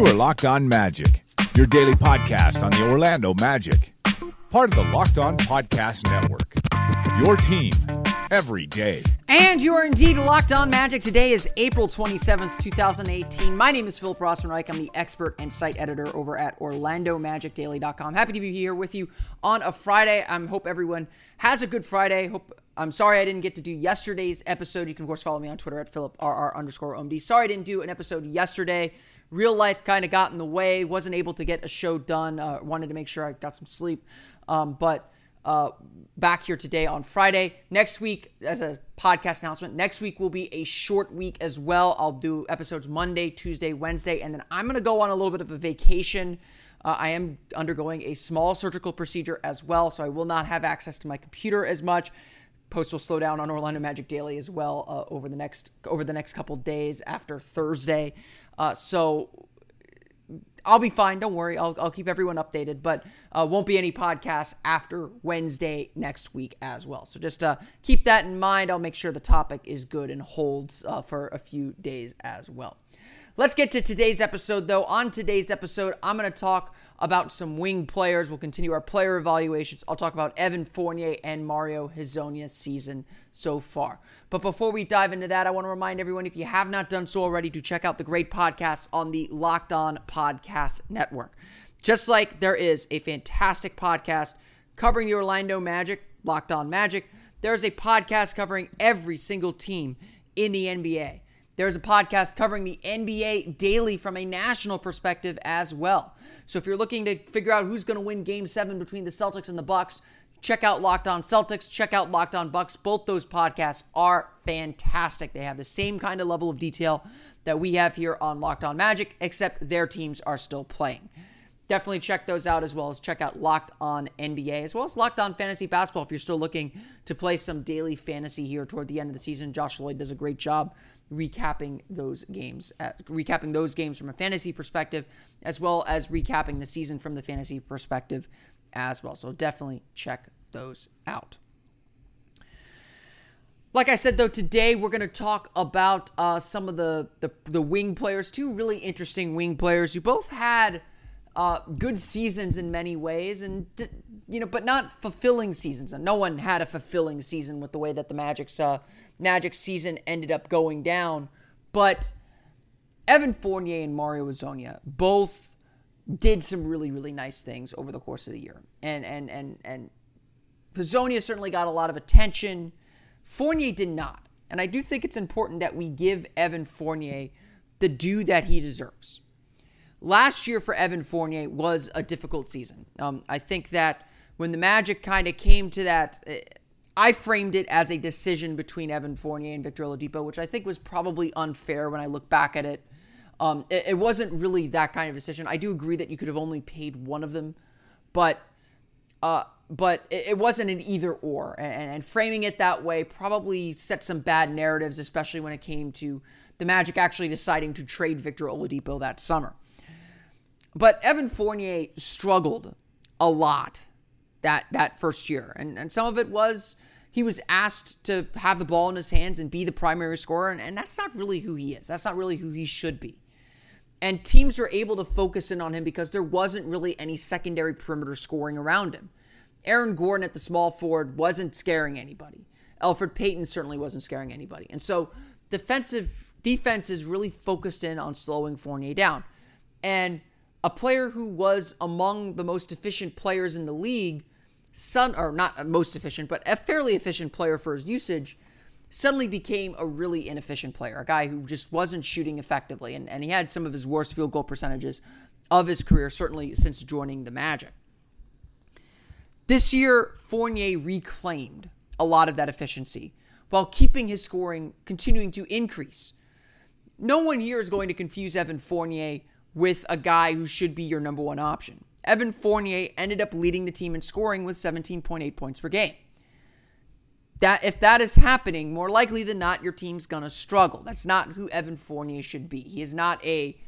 You are Locked On Magic, your daily podcast on the Orlando Magic, part of the Locked On Podcast Network. Your team every day. And you are indeed locked on magic. Today is April 27th, 2018. My name is Philip Rossman-Reich. I'm the expert and site editor over at OrlandoMagicDaily.com. Happy to be here with you on a Friday. I um, hope everyone has a good Friday. Hope I'm sorry I didn't get to do yesterday's episode. You can of course follow me on Twitter at PhilipRR underscore OMD. Sorry I didn't do an episode yesterday. Real life kind of got in the way. Wasn't able to get a show done. Uh, wanted to make sure I got some sleep. Um, but uh, back here today on Friday. Next week, as a podcast announcement, next week will be a short week as well. I'll do episodes Monday, Tuesday, Wednesday, and then I'm going to go on a little bit of a vacation. Uh, I am undergoing a small surgical procedure as well, so I will not have access to my computer as much. Post will slow down on Orlando Magic Daily as well uh, over the next over the next couple days after Thursday. Uh, so I'll be fine. Don't worry. I'll, I'll keep everyone updated, but uh, won't be any podcasts after Wednesday next week as well. So just uh, keep that in mind. I'll make sure the topic is good and holds uh, for a few days as well. Let's get to today's episode, though. On today's episode, I'm going to talk about some wing players. We'll continue our player evaluations. I'll talk about Evan Fournier and Mario Hezonja's season so far. But before we dive into that, I want to remind everyone if you have not done so already to check out the great podcasts on the Locked On Podcast Network. Just like there is a fantastic podcast covering the Orlando Magic, Locked On Magic, there's a podcast covering every single team in the NBA. There's a podcast covering the NBA daily from a national perspective as well. So if you're looking to figure out who's going to win game 7 between the Celtics and the Bucks, Check out Locked On Celtics, check out Locked On Bucks. Both those podcasts are fantastic. They have the same kind of level of detail that we have here on Locked On Magic, except their teams are still playing. Definitely check those out as well as check out Locked On NBA as well as Locked On Fantasy Basketball if you're still looking to play some daily fantasy here toward the end of the season. Josh Lloyd does a great job recapping those games, uh, recapping those games from a fantasy perspective, as well as recapping the season from the fantasy perspective as well. So definitely check those out. Like I said, though, today we're going to talk about uh, some of the, the, the wing players, two really interesting wing players who both had uh, good seasons in many ways, and you know, but not fulfilling seasons. And no one had a fulfilling season with the way that the Magic's uh, Magic season ended up going down. But Evan Fournier and Mario Hezonja both did some really really nice things over the course of the year, and and and and Hezonja certainly got a lot of attention. Fournier did not, and I do think it's important that we give Evan Fournier the due that he deserves. Last year for Evan Fournier was a difficult season. Um, I think that when the Magic kind of came to that, eh, I framed it as a decision between Evan Fournier and Victor Oladipo, which I think was probably unfair when I look back at it. Um, it, it, wasn't really that kind of decision. I do agree that you could have only paid one of them, but uh, but it, it wasn't an either or. And, and, framing it that way probably set some bad narratives, especially when it came to the Magic actually deciding to trade Victor Oladipo that summer. But Evan Fournier struggled a lot that that first year, and and some of it was he was asked to have the ball in his hands and be the primary scorer, and, and that's not really who he is. That's not really who he should be. And teams were able to focus in on him because there wasn't really any secondary perimeter scoring around him. Aaron Gordon at the small forward wasn't scaring anybody. Elfrid Payton certainly wasn't scaring anybody. And so defensive defense is really focused in on slowing Fournier down. And a player who was among the most efficient players in the league, son or not most efficient, but a fairly efficient player for his usage, suddenly became a really inefficient player, a guy who just wasn't shooting effectively. And, and he had some of his worst field goal percentages of his career, certainly since joining the Magic. This year, Fournier reclaimed a lot of that efficiency while keeping his scoring continuing to increase. No one here is going to confuse Evan Fournier with a guy who should be your number one option. Evan Fournier ended up leading the team in scoring with 17.8 points per game that if that is happening, more likely than not, your team's gonna struggle. That's not who Evan Fournier should be. He is not a,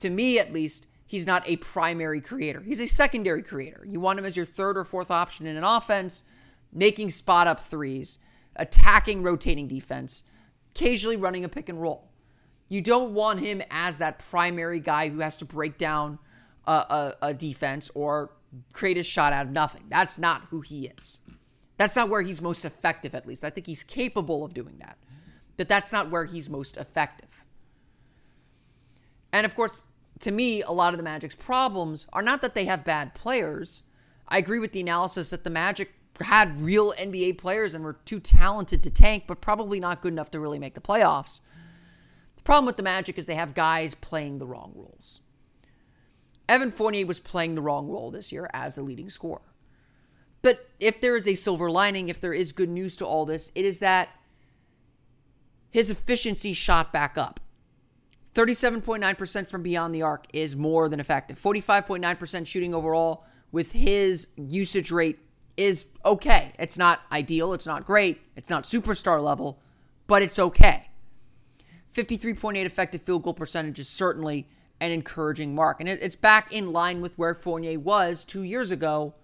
to me at least, he's not a primary creator. He's a secondary creator. You want him as your third or fourth option in an offense, making spot up threes, attacking rotating defense, occasionally running a pick and roll. You don't want him as that primary guy who has to break down a, a, a defense or create a shot out of nothing. That's not who he is. That's not where he's most effective, at least. I think he's capable of doing that. But that's not where he's most effective. And of course, to me, a lot of the Magic's problems are not that they have bad players. I agree with the analysis that the Magic had real NBA players and were too talented to tank, but probably not good enough to really make the playoffs. The problem with the Magic is they have guys playing the wrong roles. Evan Fournier was playing the wrong role this year as the leading scorer. But if there is a silver lining, if there is good news to all this, it is that his efficiency shot back up. 37.9% from beyond the arc is more than effective. 45.9% shooting overall with his usage rate is okay. It's not ideal, it's not great, it's not superstar level, but it's okay. 53.8 effective field goal percentage is certainly an encouraging mark. And it's back in line with where Fournier was two years ago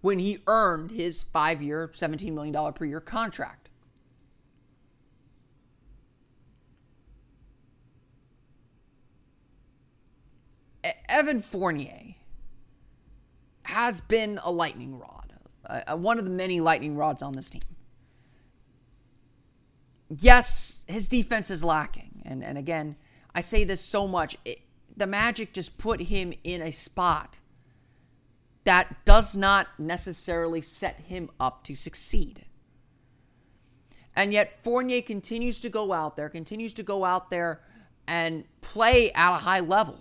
when he earned his five year, $17 million per year contract. Evan Fournier has been a lightning rod, uh, one of the many lightning rods on this team. Yes, his defense is lacking. And, and again, I say this so much. It, the Magic just put him in a spot that does not necessarily set him up to succeed. And yet, Fournier continues to go out there, continues to go out there and play at a high level.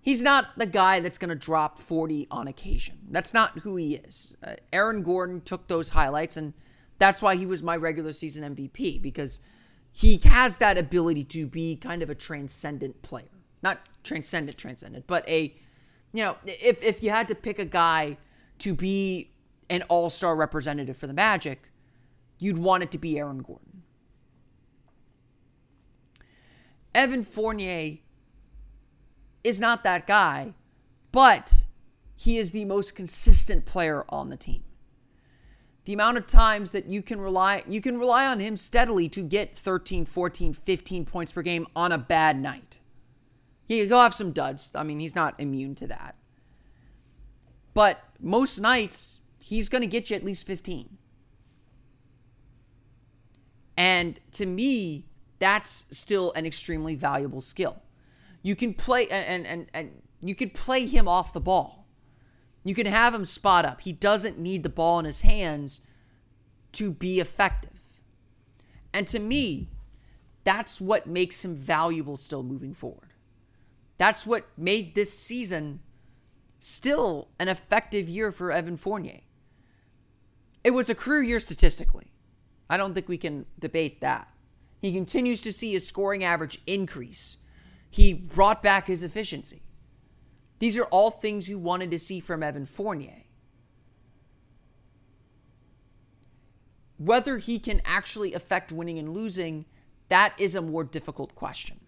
He's not the guy that's going to drop 40 on occasion. That's not who he is. Uh, Aaron Gordon took those highlights, and that's why he was my regular season MVP because he has that ability to be kind of a transcendent player not transcendent, transcendent, but a, you know, if if you had to pick a guy to be an all star representative for the Magic, you'd want it to be Aaron Gordon. Evan Fournier is not that guy, but he is the most consistent player on the team. The amount of times that you can rely you can rely on him steadily to get 13, 14, 15 points per game on a bad night. He'll have some duds. I mean, he's not immune to that. But most nights, he's going to get you at least 15. And to me, that's still an extremely valuable skill. You can play and and and you could play him off the ball. You can have him spot up. He doesn't need the ball in his hands to be effective. And to me, that's what makes him valuable still moving forward. That's what made this season still an effective year for Evan Fournier. It was a career year statistically. I don't think we can debate that. He continues to see his scoring average increase. He brought back his efficiency. These are all things you wanted to see from Evan Fournier. Whether he can actually affect winning and losing, that is a more difficult question.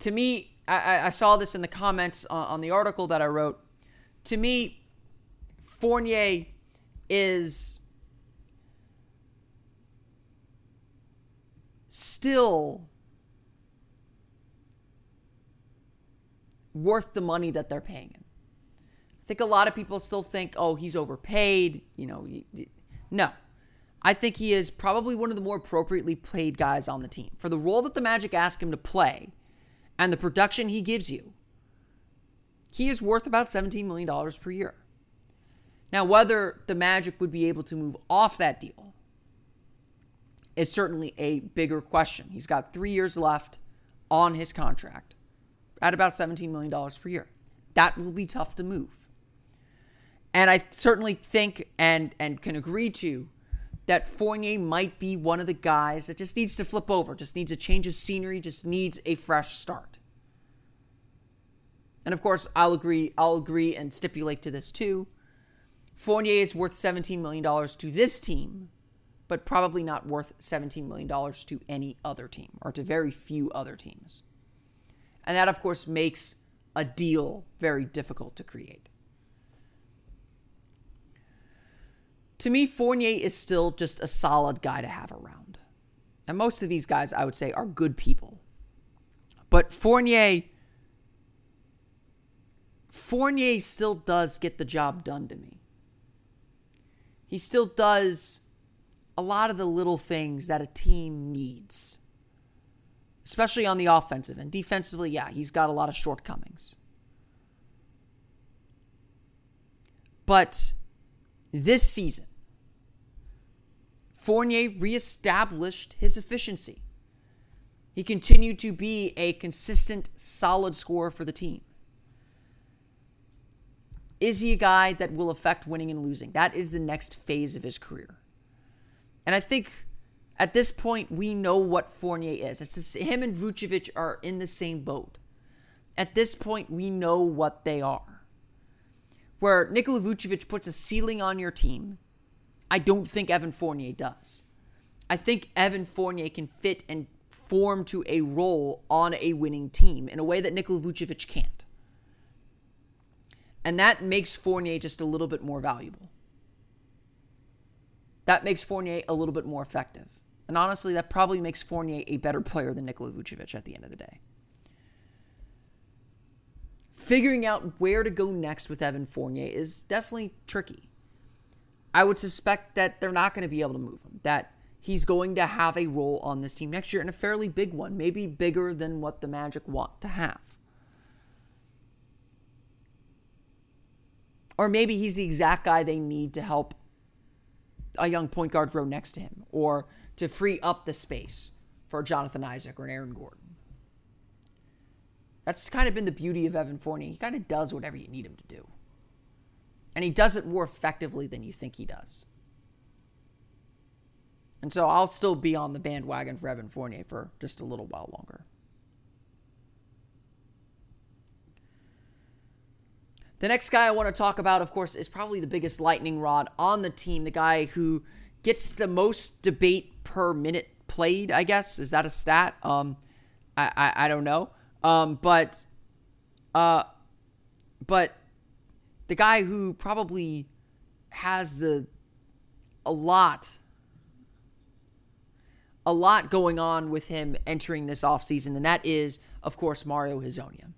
To me, I, I saw this in the comments on, on the article that I wrote. To me, Fournier is still worth the money that they're paying him. I think a lot of people still think, oh, he's overpaid. You know, no. I think he is probably one of the more appropriately played guys on the team. For the role that the Magic asked him to play, and the production he gives you, he is worth about $17 million per year. Now, whether the Magic would be able to move off that deal is certainly a bigger question. He's got three years left on his contract at about $17 million per year. That will be tough to move. And I certainly think and, and can agree to that Fournier might be one of the guys that just needs to flip over, just needs a change of scenery, just needs a fresh start. And of course, I'll agree, I'll agree and stipulate to this too. Fournier is worth $17 million to this team, but probably not worth $17 million to any other team or to very few other teams. And that, of course, makes a deal very difficult to create. To me, Fournier is still just a solid guy to have around. And most of these guys, I would say, are good people. But Fournier, Fournier still does get the job done to me. He still does a lot of the little things that a team needs, especially on the offensive end. Defensively, yeah, he's got a lot of shortcomings. But this season, Fournier reestablished his efficiency. He continued to be a consistent, solid scorer for the team. Is he a guy that will affect winning and losing? That is the next phase of his career. And I think at this point, we know what Fournier is. It's just, him and Vucevic are in the same boat. At this point, we know what they are. Where Nikola Vucevic puts a ceiling on your team, I don't think Evan Fournier does. I think Evan Fournier can fit and form to a role on a winning team in a way that Nikola Vucevic can't. And that makes Fournier just a little bit more valuable. That makes Fournier a little bit more effective. And honestly, that probably makes Fournier a better player than Nikola Vucevic at the end of the day. Figuring out where to go next with Evan Fournier is definitely tricky. I would suspect that they're not going to be able to move him, that he's going to have a role on this team next year and a fairly big one, maybe bigger than what the Magic want to have. Or maybe he's the exact guy they need to help a young point guard throw next to him or to free up the space for Jonathan Isaac or an Aaron Gordon. That's kind of been the beauty of Evan Fournier. He kind of does whatever you need him to do. And he does it more effectively than you think he does. And so I'll still be on the bandwagon for Evan Fournier for just a little while longer. The next guy I want to talk about, of course, is probably the biggest lightning rod on the team, the guy who gets the most debate per minute played, I guess. Is that a stat? Um, I, I, I don't know. Um, but, uh, but the guy who probably has the a lot a lot going on with him entering this offseason, and that is, of course, Mario Hezonja.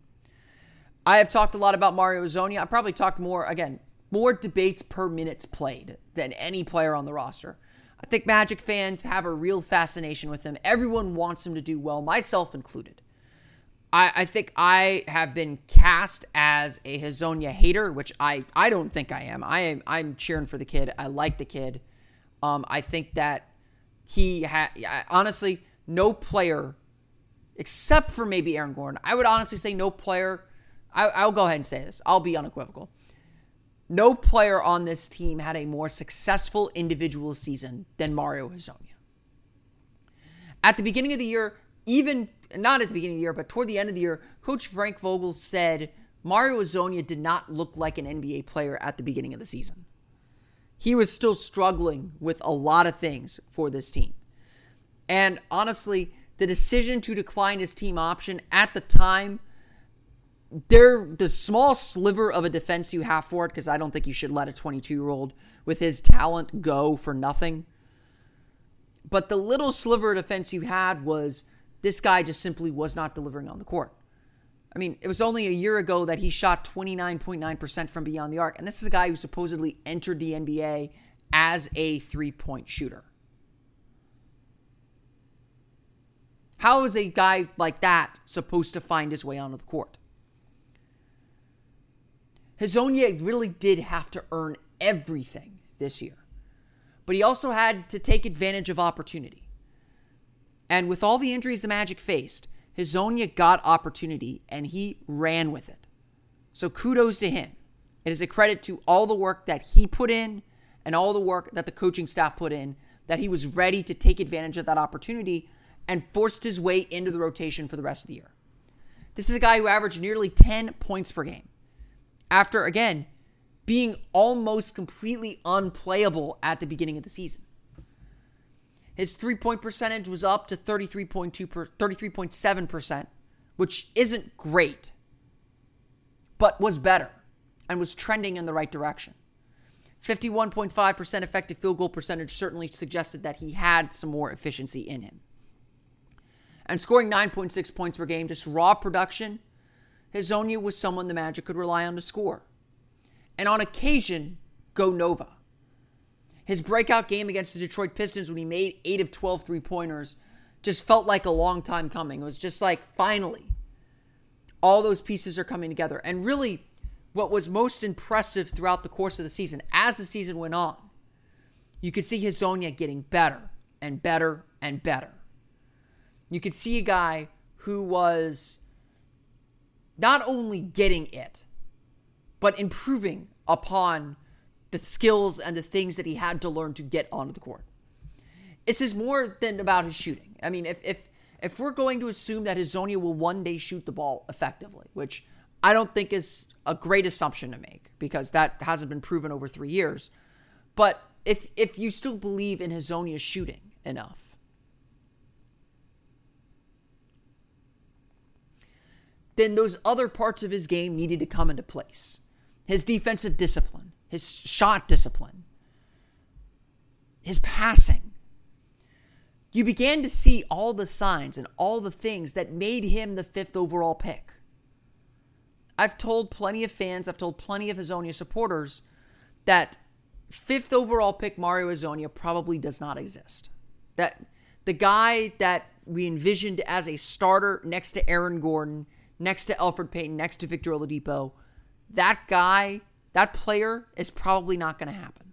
I have talked a lot about Mario Hezonja. I probably talked more, again, more debates per minutes played than any player on the roster. I think Magic fans have a real fascination with him. Everyone wants him to do well, myself included. I, I think I have been cast as a Hezonja hater, which I, I don't think I am. I am I'm cheering for the kid. I like the kid. Um, I think that he had honestly no player except for maybe Aaron Gordon. I would honestly say no player. I, will go ahead and say this. I'll be unequivocal. No player on this team had a more successful individual season than Mario Hezonja. At the beginning of the year, even not at the beginning of the year, but toward the end of the year, Coach Frank Vogel said Mario Hezonja did not look like an NBA player at the beginning of the season. He was still struggling with a lot of things for this team. And honestly, the decision to decline his team option at the time, there the small sliver of a defense you have for it, because I don't think you should let a 22 year old with his talent go for nothing. But the little sliver of defense you had was this guy just simply was not delivering on the court. I mean, it was only a year ago that he shot 29.9% from beyond the arc. And this is a guy who supposedly entered the NBA as a three point shooter. How is a guy like that supposed to find his way onto the court? Hezonja really did have to earn everything this year, but he also had to take advantage of opportunity. And with all the injuries the Magic faced, Hezonja got opportunity and he ran with it. So kudos to him. It is a credit to all the work that he put in and all the work that the coaching staff put in that he was ready to take advantage of that opportunity and forced his way into the rotation for the rest of the year. This is a guy who averaged nearly 10 points per game. After, again, being almost completely unplayable at the beginning of the season. His three point percentage was up to 33.2 per, 33.7%, which isn't great, but was better and was trending in the right direction. 51.5% effective field goal percentage certainly suggested that he had some more efficiency in him. and scoring 9.6 points per game, just raw production, Hezonja was someone the Magic could rely on to score. And on occasion, go Nova. His breakout game against the Detroit Pistons when he made 8 of 12 three pointers just felt like a long time coming. It was just like, finally, all those pieces are coming together. And really, what was most impressive throughout the course of the season, as the season went on, you could see his Hezonja getting better and better and better. You could see a guy who was not only getting it, but improving upon the skills and the things that he had to learn to get onto the court. This is more than about his shooting. I mean, if if if we're going to assume that Hezonja will one day shoot the ball effectively, which I don't think is a great assumption to make because that hasn't been proven over three years. But if if you still believe in Hezonja's shooting enough, then those other parts of his game needed to come into place. His defensive discipline, his shot discipline, his passing. You began to see all the signs and all the things that made him the fifth overall pick. I've told plenty of fans, I've told plenty of Hezonja supporters that fifth overall pick Mario Hezonja probably does not exist. That the guy that we envisioned as a starter next to Aaron Gordon, next to Elfrid Payton, next to Victor Oladipo, that guy, that player is probably not going to happen.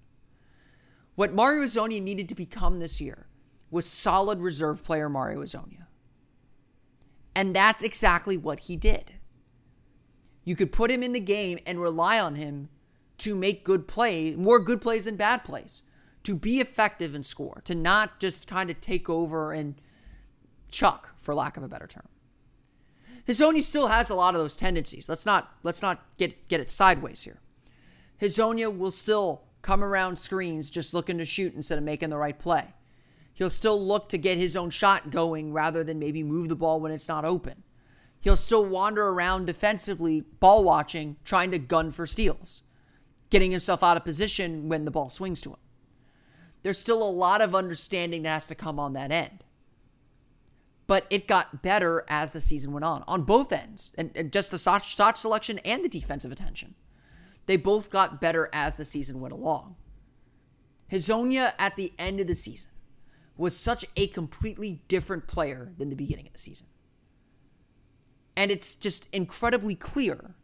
What Mario Hezonja needed to become this year was solid reserve player Mario Hezonja. And that's exactly what he did. You could put him in the game and rely on him to make good plays, more good plays than bad plays, to be effective and score, to not just kind of take over and chuck, for lack of a better term. Hezonja still has a lot of those tendencies. Let's not let's not get get it sideways here. Hezonja will still come around screens just looking to shoot instead of making the right play. He'll still look to get his own shot going rather than maybe move the ball when it's not open. He'll still wander around defensively, ball watching, trying to gun for steals, getting himself out of position when the ball swings to him. There's still a lot of understanding that has to come on that end. But it got better as the season went on, on both ends, and, and just the shot, shot selection and the defensive attention. They both got better as the season went along. Hezonja at the end of the season was such a completely different player than the beginning of the season. And it's just incredibly clear.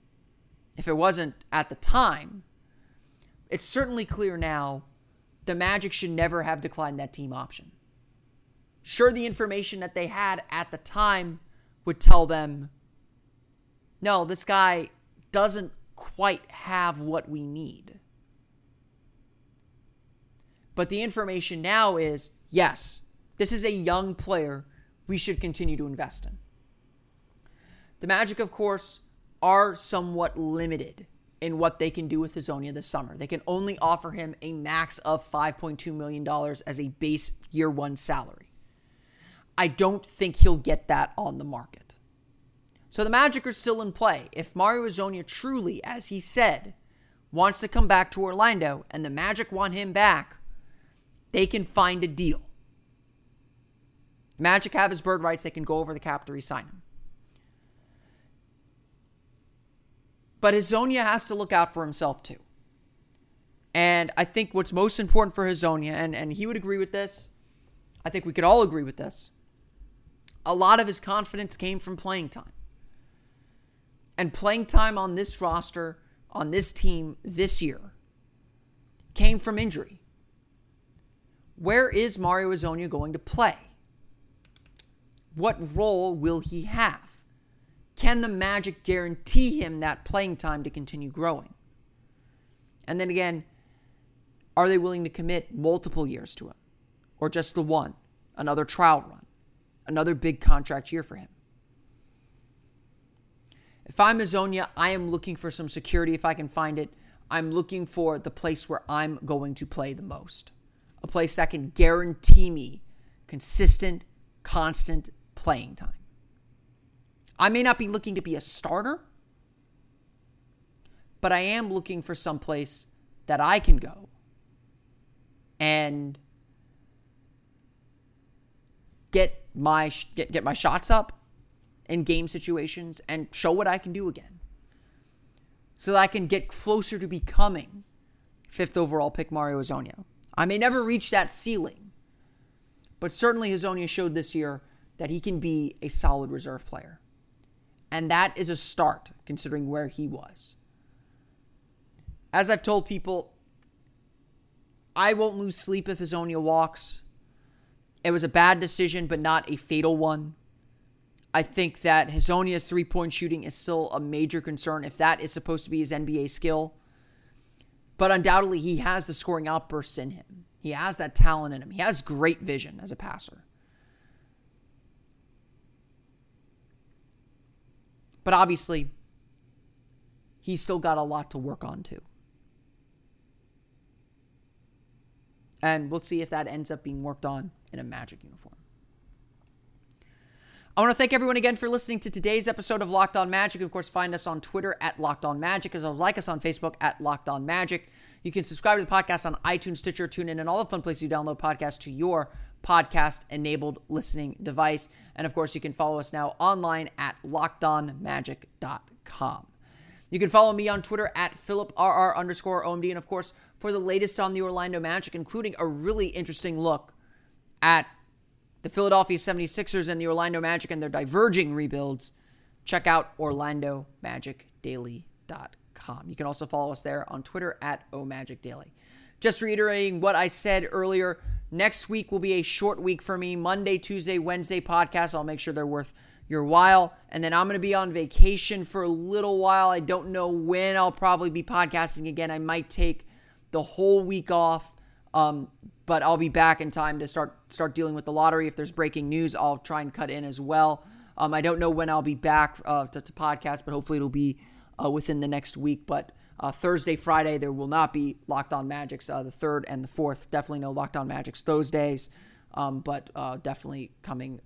If it wasn't at the time, it's certainly clear now the Magic should never have declined that team option. Sure, the information that they had at the time would tell them no, this guy doesn't quite have what we need. But the information now is yes, this is a young player we should continue to invest in. The Magic, of course, are somewhat limited in what they can do with Hezonja this summer. They can only offer him a max of $5.2 million as a base year one salary. I don't think he'll get that on the market. So the Magic are still in play. If Mario Hezonja truly, as he said, wants to come back to Orlando and the Magic want him back, they can find a deal. The Magic have his bird rights. They can go over the cap to resign him. But Hezonja has to look out for himself too. And I think what's most important for Hezonja, and, and he would agree with this, I think we could all agree with this. A lot of his confidence came from playing time. And playing time on this roster, on this team this year, came from injury. Where is Mario Hezonja going to play? What role will he have? Can the Magic guarantee him that playing time to continue growing? And then again, are they willing to commit multiple years to him? Or just the one? Another trial run? Another big contract year for him? If I'm Hezonja, I am looking for some security if I can find it. I'm looking for the place where I'm going to play the most. A place that can guarantee me consistent, constant playing time. I may not be looking to be a starter, but I am looking for some place that I can go and get my get get my shots up in game situations and show what I can do again. So that I can get closer to becoming fifth overall pick Mario Hezonja. I may never reach that ceiling, but certainly Hezonja showed this year that he can be a solid reserve player. And that is a start considering where he was. As I've told people, I won't lose sleep if Hezonja walks. It was a bad decision, but not a fatal one. I think that Hezonja's three point shooting is still a major concern if that is supposed to be his NBA skill. But undoubtedly, he has the scoring outbursts in him. He has that talent in him. He has great vision as a passer. But obviously, he's still got a lot to work on, too. And we'll see if that ends up being worked on in a Magic uniform. I want to thank everyone again for listening to today's episode of Locked On Magic. Of course, find us on Twitter at Locked On Magic, as well as like us on Facebook at Locked On Magic. You can subscribe to the podcast on iTunes, Stitcher, TuneIn, and all the fun places you download podcasts to your podcast-enabled listening device. And of course, you can follow us now online at LockedOnMagic.com. You can follow me on Twitter at PhilipRR underscore OMD. And of course, for the latest on the Orlando Magic, including a really interesting look at the Philadelphia 76ers and the Orlando Magic and their diverging rebuilds, check out OrlandoMagicDaily.com. You can also follow us there on Twitter at OMagicDaily. Just reiterating what I said earlier, next week will be a short week for me. Monday, Tuesday, Wednesday podcast. I'll make sure they're worth your while. And then I'm going to be on vacation for a little while. I don't know when I'll probably be podcasting again. I might take the whole week off. Um, but I'll be back in time to start start dealing with the lottery. If there's breaking news, I'll try and cut in as well. Um, I don't know when I'll be back uh, to, to, podcast, but hopefully it'll be uh, within the next week. But uh, Thursday, Friday, there will not be Locked On Magics. Uh, the third and the fourth, definitely no Locked On Magics those days. Um, but uh, definitely coming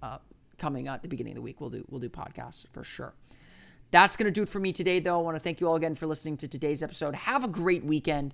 coming at the beginning of the week, we'll do we'll do podcasts for sure. That's going to do it for me today, though. I want to thank you all again for listening to today's episode. Have a great weekend.